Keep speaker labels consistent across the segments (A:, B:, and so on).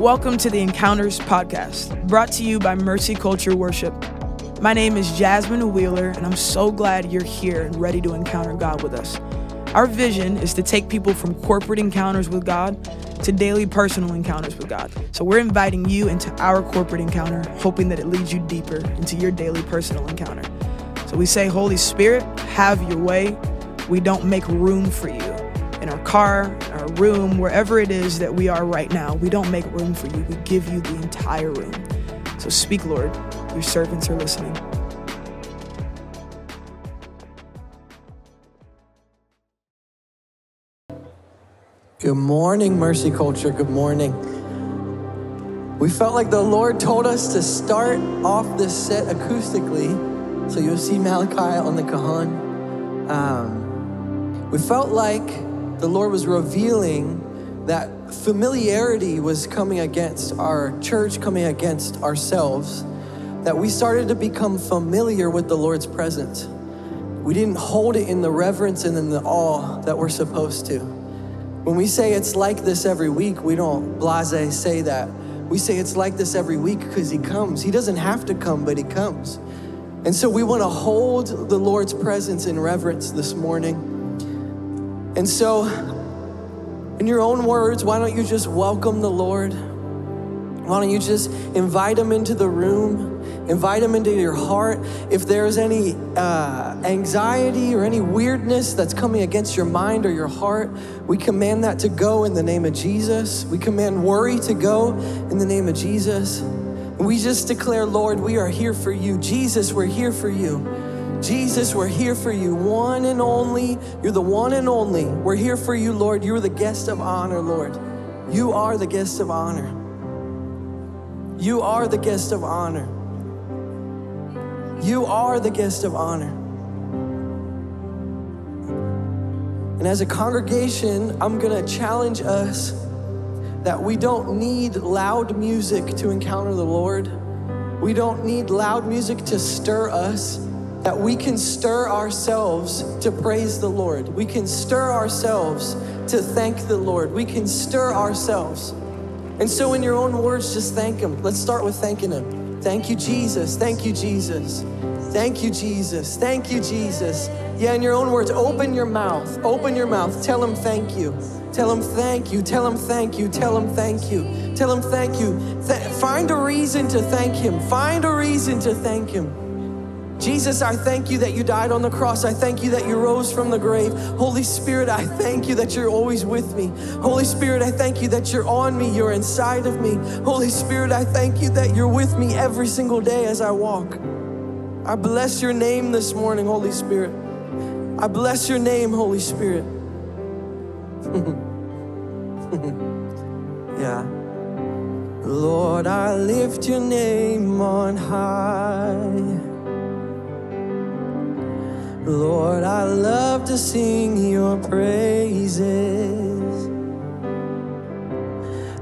A: Welcome to the Encounters Podcast, brought to you by Mercy Culture Worship. My name is Jasmine Wheeler, and I'm so glad you're here and ready to encounter God with us. Our vision is to take people from corporate encounters with God to daily personal encounters with God. So we're inviting you into our corporate encounter, hoping that it leads you deeper into your daily personal encounter. So we say, Holy Spirit, have your way. We don't make room for you in our car, room, wherever it is that we are right now. We don't make room for you. We give you the entire room. So speak, Lord. Your servants are listening.
B: Good morning, Mercy Culture. Good morning. We felt like the Lord told us to start off this set acoustically. So you'll see Malachi on the cajon. Um, we felt like the Lord was revealing that familiarity was coming against our church, coming against ourselves, that we started to become familiar with the Lord's presence. We didn't hold it in the reverence and in the awe that we're supposed to. When we say it's like this every week, we don't blase say that. We say it's like this every week because He comes. He doesn't have to come, but He comes. And so we want to hold the Lord's presence in reverence this morning. And so, in your own words, why don't you just welcome the Lord? Why don't you just invite him into the room? Invite him into your heart. If there's any uh, anxiety or any weirdness that's coming against your mind or your heart, we command that to go in the name of Jesus. We command worry to go in the name of Jesus. We just declare, Lord, we are here for you. Jesus, we're here for you. Jesus, we're here for you, one and only. You're the one and only. We're here for you, Lord. You're the guest of honor, Lord. You are the guest of honor. You are the guest of honor. You are the guest of honor. And as a congregation, I'm going to challenge us that we don't need loud music to encounter the Lord. We don't need loud music to stir us that we can stir ourselves to praise the Lord. We can stir ourselves to thank the Lord. We can stir ourselves. And so, in your own words, just thank Him. Let's start with thanking Him. Thank you, Jesus. Thank you, Jesus. Thank you, Jesus. Thank you, Jesus. Yeah, in your own words, open your mouth. Open your mouth. Tell Him thank you. Tell Him thank you. Tell Him thank you. Tell Him thank you. Tell Him thank you. Th- find a reason to thank Him. Find a reason to thank Him. Jesus, I thank you that you died on the cross. I thank you that you rose from the grave. Holy Spirit, I thank you that you're always with me. Holy Spirit, I thank you that you're on me, you're inside of me. Holy Spirit, I thank you that you're with me every single day as I walk. I bless your name this morning, Holy Spirit. I bless your name, Holy Spirit. yeah. Lord, I lift your name on high. Lord, I love to sing your praises.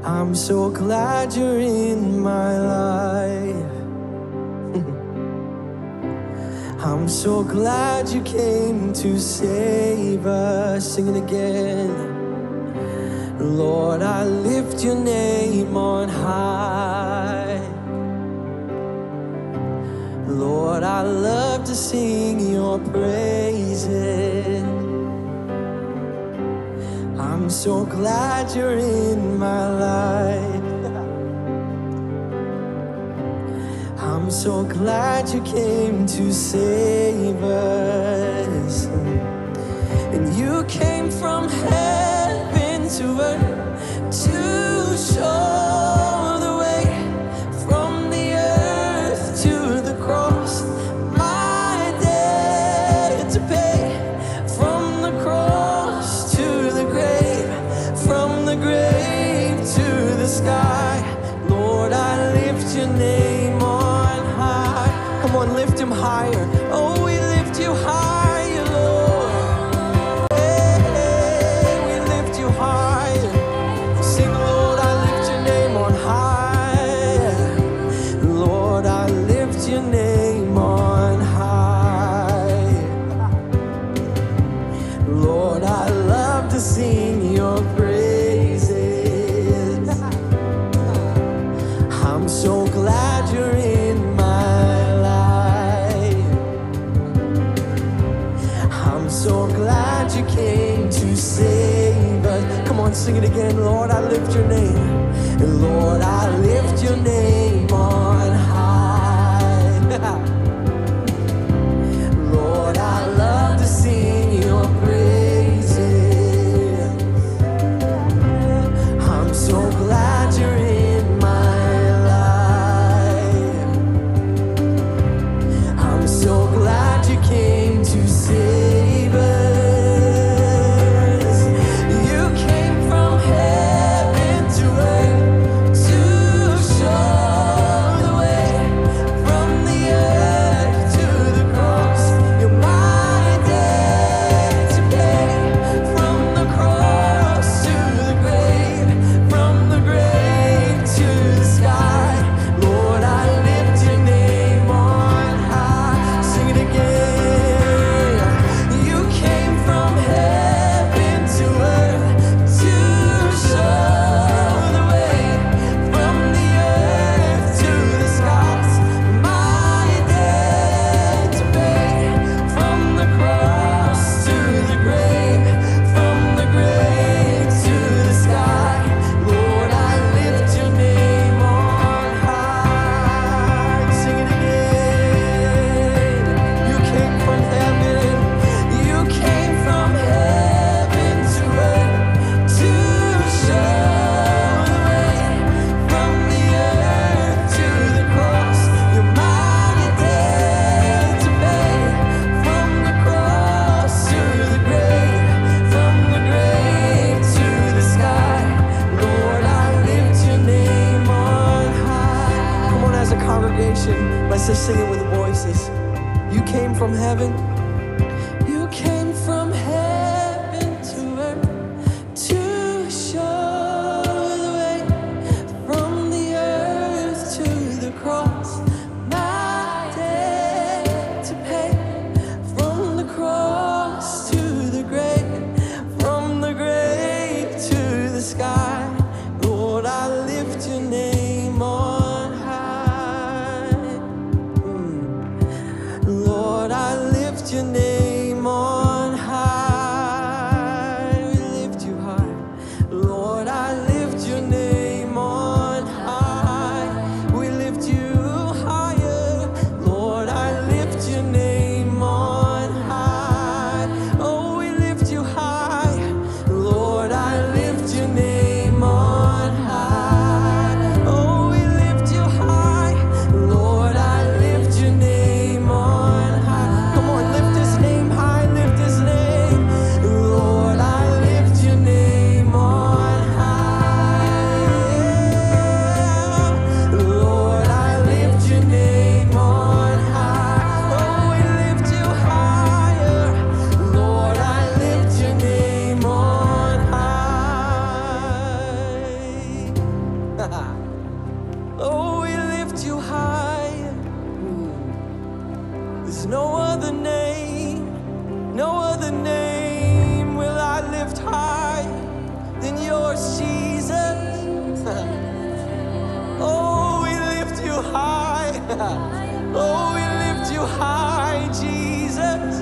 B: I'm so glad you're in my life. I'm so glad you came to save us. Sing it again. Lord, I lift your name on high. Lord, I love to sing your praises. I'm so glad you're in my life. I'm so glad you came to save us. And you came from heaven to earth to show Oh, we lift you high, Jesus,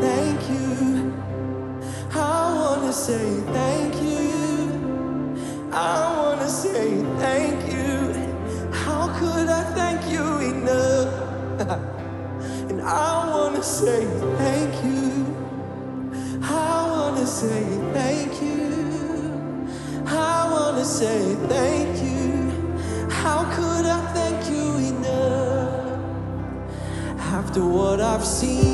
B: thank you. I wanna say thank you. I wanna say thank you. How could I thank you enough? and I wanna say thank you. I wanna say thank you. I wanna say thank you. How could I thank you enough? After what I've seen.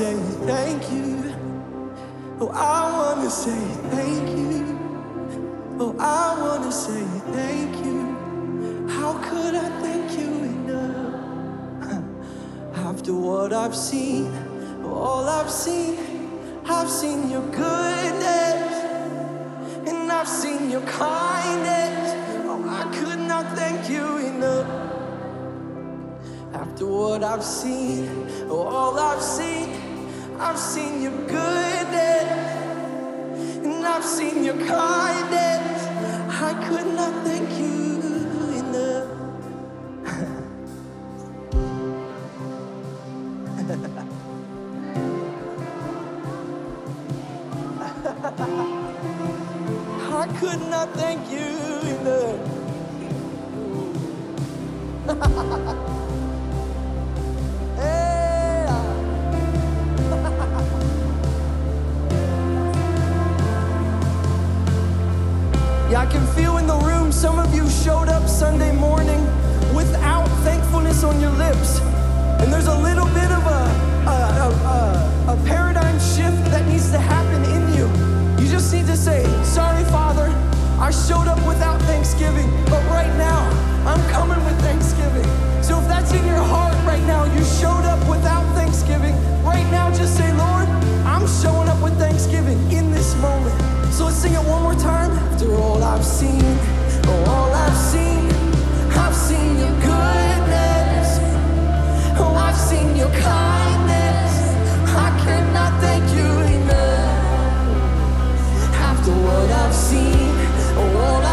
B: Say thank you. Oh, I wanna say thank you. Oh, I wanna say thank you. How could I thank you enough? After what I've seen, all I've seen, I've seen your goodness, and I've seen your kindness. Oh, I could not thank you enough. After what I've seen, all I've seen, I've seen your goodness, and I've seen your kindness. I could not thank you enough. I could not thank you I can feel in the room some of you showed up Sunday morning without thankfulness on your lips. And there's a little bit of a, a, a, a, paradigm shift that needs to happen in you. You just need to say, Sorry, Father, I showed up without thanksgiving, but right now I'm coming with thanksgiving. So if that's in your heart right now, you showed up without thanksgiving, right now just say, Lord, I'm showing up with thanksgiving in this moment. So let's sing it one more time. After all I've seen, oh, all I've seen, I've seen your goodness. Oh, I've seen your kindness. I cannot thank you enough. After what I've seen, oh, all I've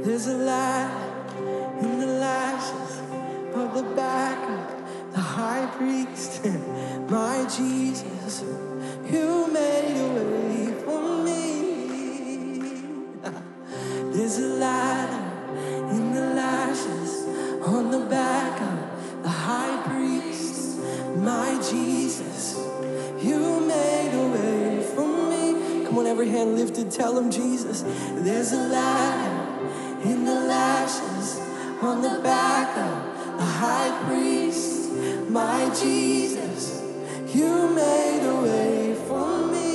B: There's a light in the lashes of the back of the high priest, my Jesus. You made a way for me. There's a light in the lashes on the back of the high priest, my Jesus. You made a way for me. Come on, every hand lifted, tell him, Jesus. There's a light on the back of the high priest, my Jesus. You made a way for me.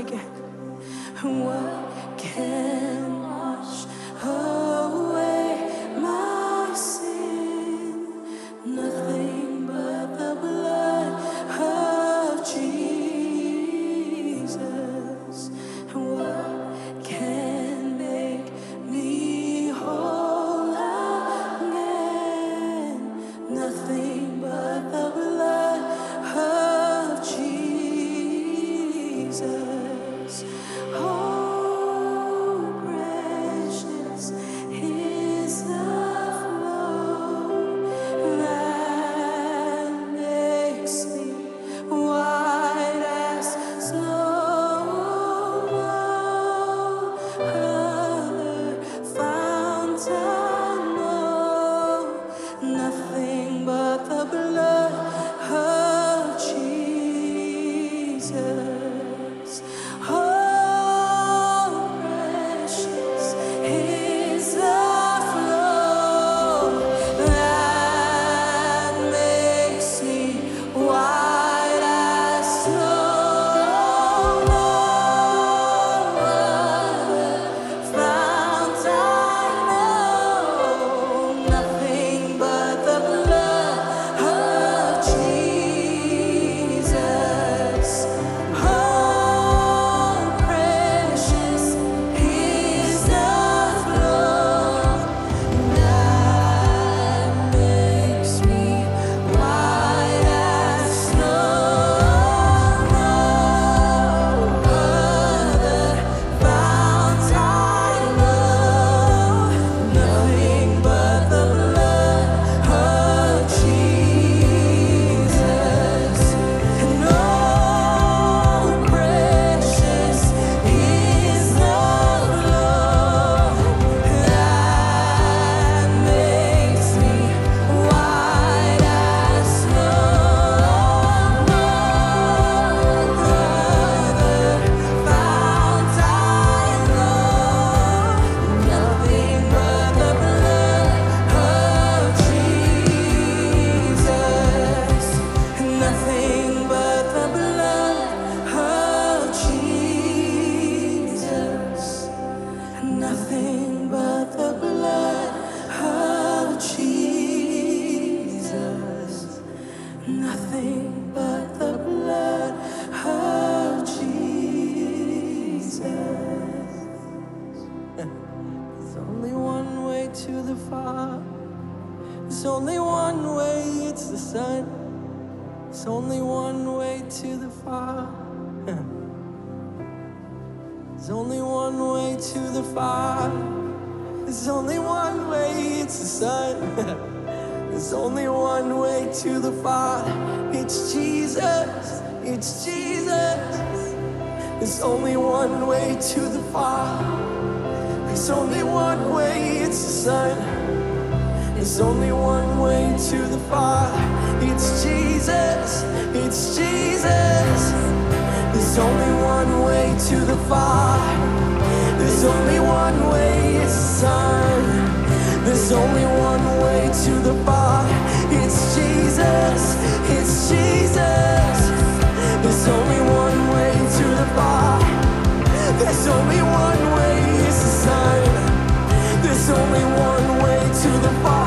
B: again. What can It's only one way to the Father. There's only one way to the Father. There's only one way, it's the Son. There's only one way to the Father. It's Jesus. It's Jesus. There's only one way to the Father. There's only one way, it's the Son. There's only one way to the
C: Father. It's Jesus, it's Jesus. There's only one way
B: to the fire. There's only one way, it's Son. There's only one way
C: to the Father. It's Jesus, it's Jesus. There's only one way to the Father. There's only one way, it's the Son. There's only one way to the Father.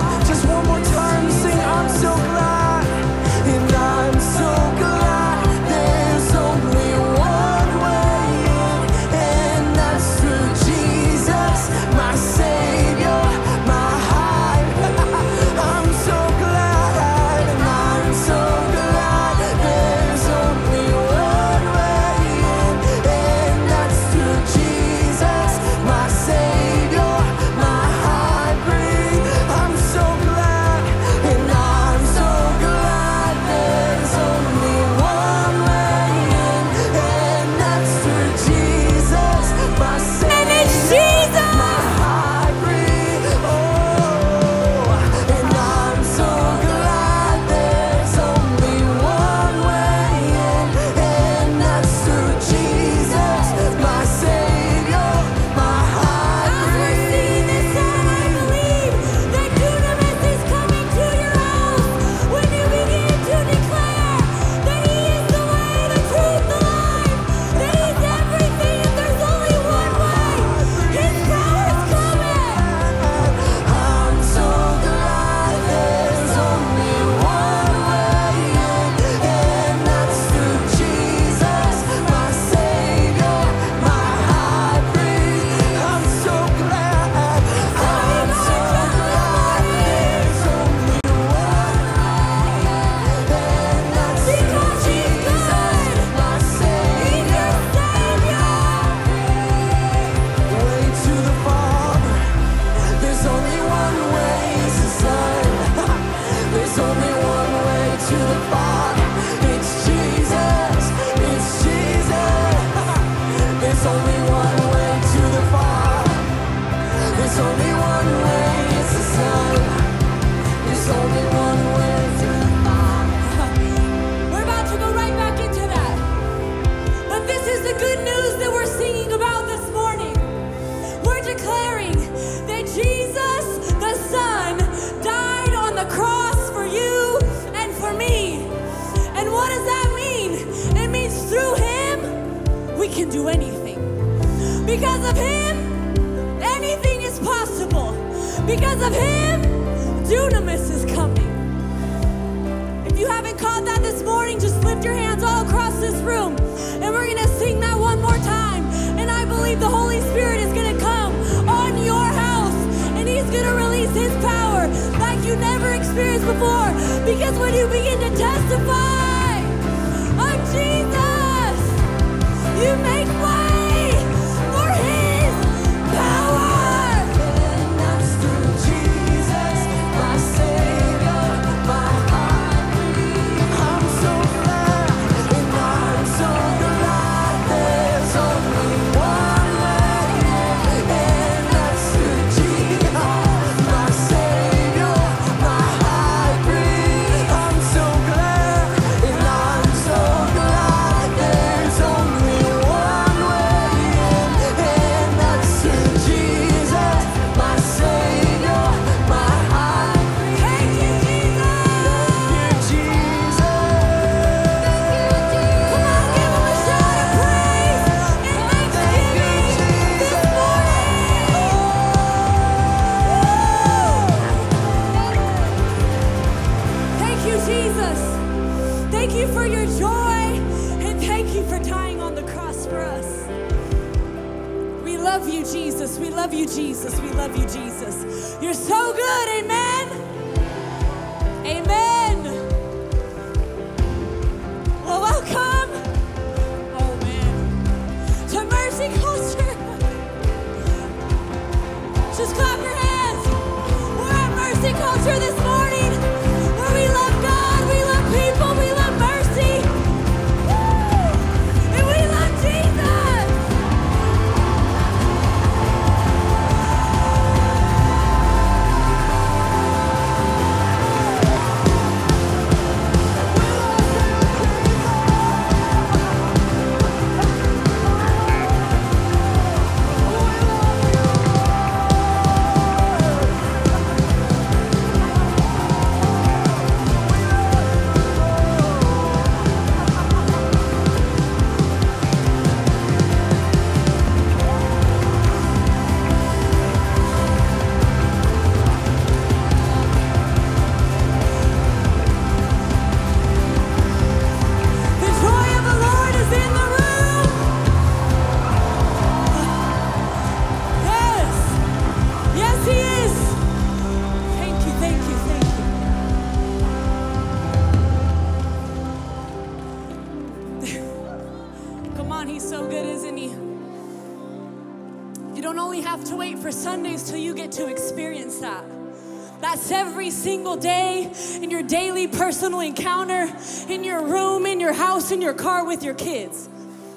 C: encounter in your room, in your house, in your car with your kids.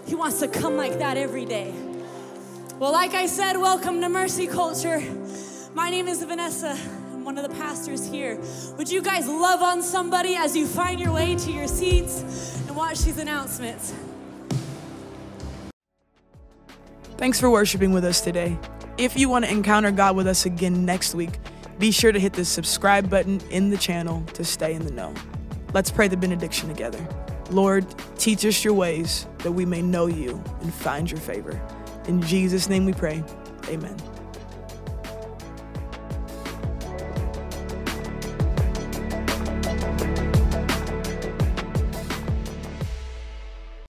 C: He wants to come like that every day. Well, like I said, welcome to Mercy Culture. My name is Vanessa. I'm one of the pastors here. Would you guys love on somebody as you find your way to your seats and watch these announcements?
A: Thanks for worshiping with us today. If you want to encounter God with us again next week, be sure to hit the subscribe button in the channel to stay in the know. Let's pray the benediction together. Lord, teach us your ways that we may know you and find your favor. In Jesus' name we pray. Amen.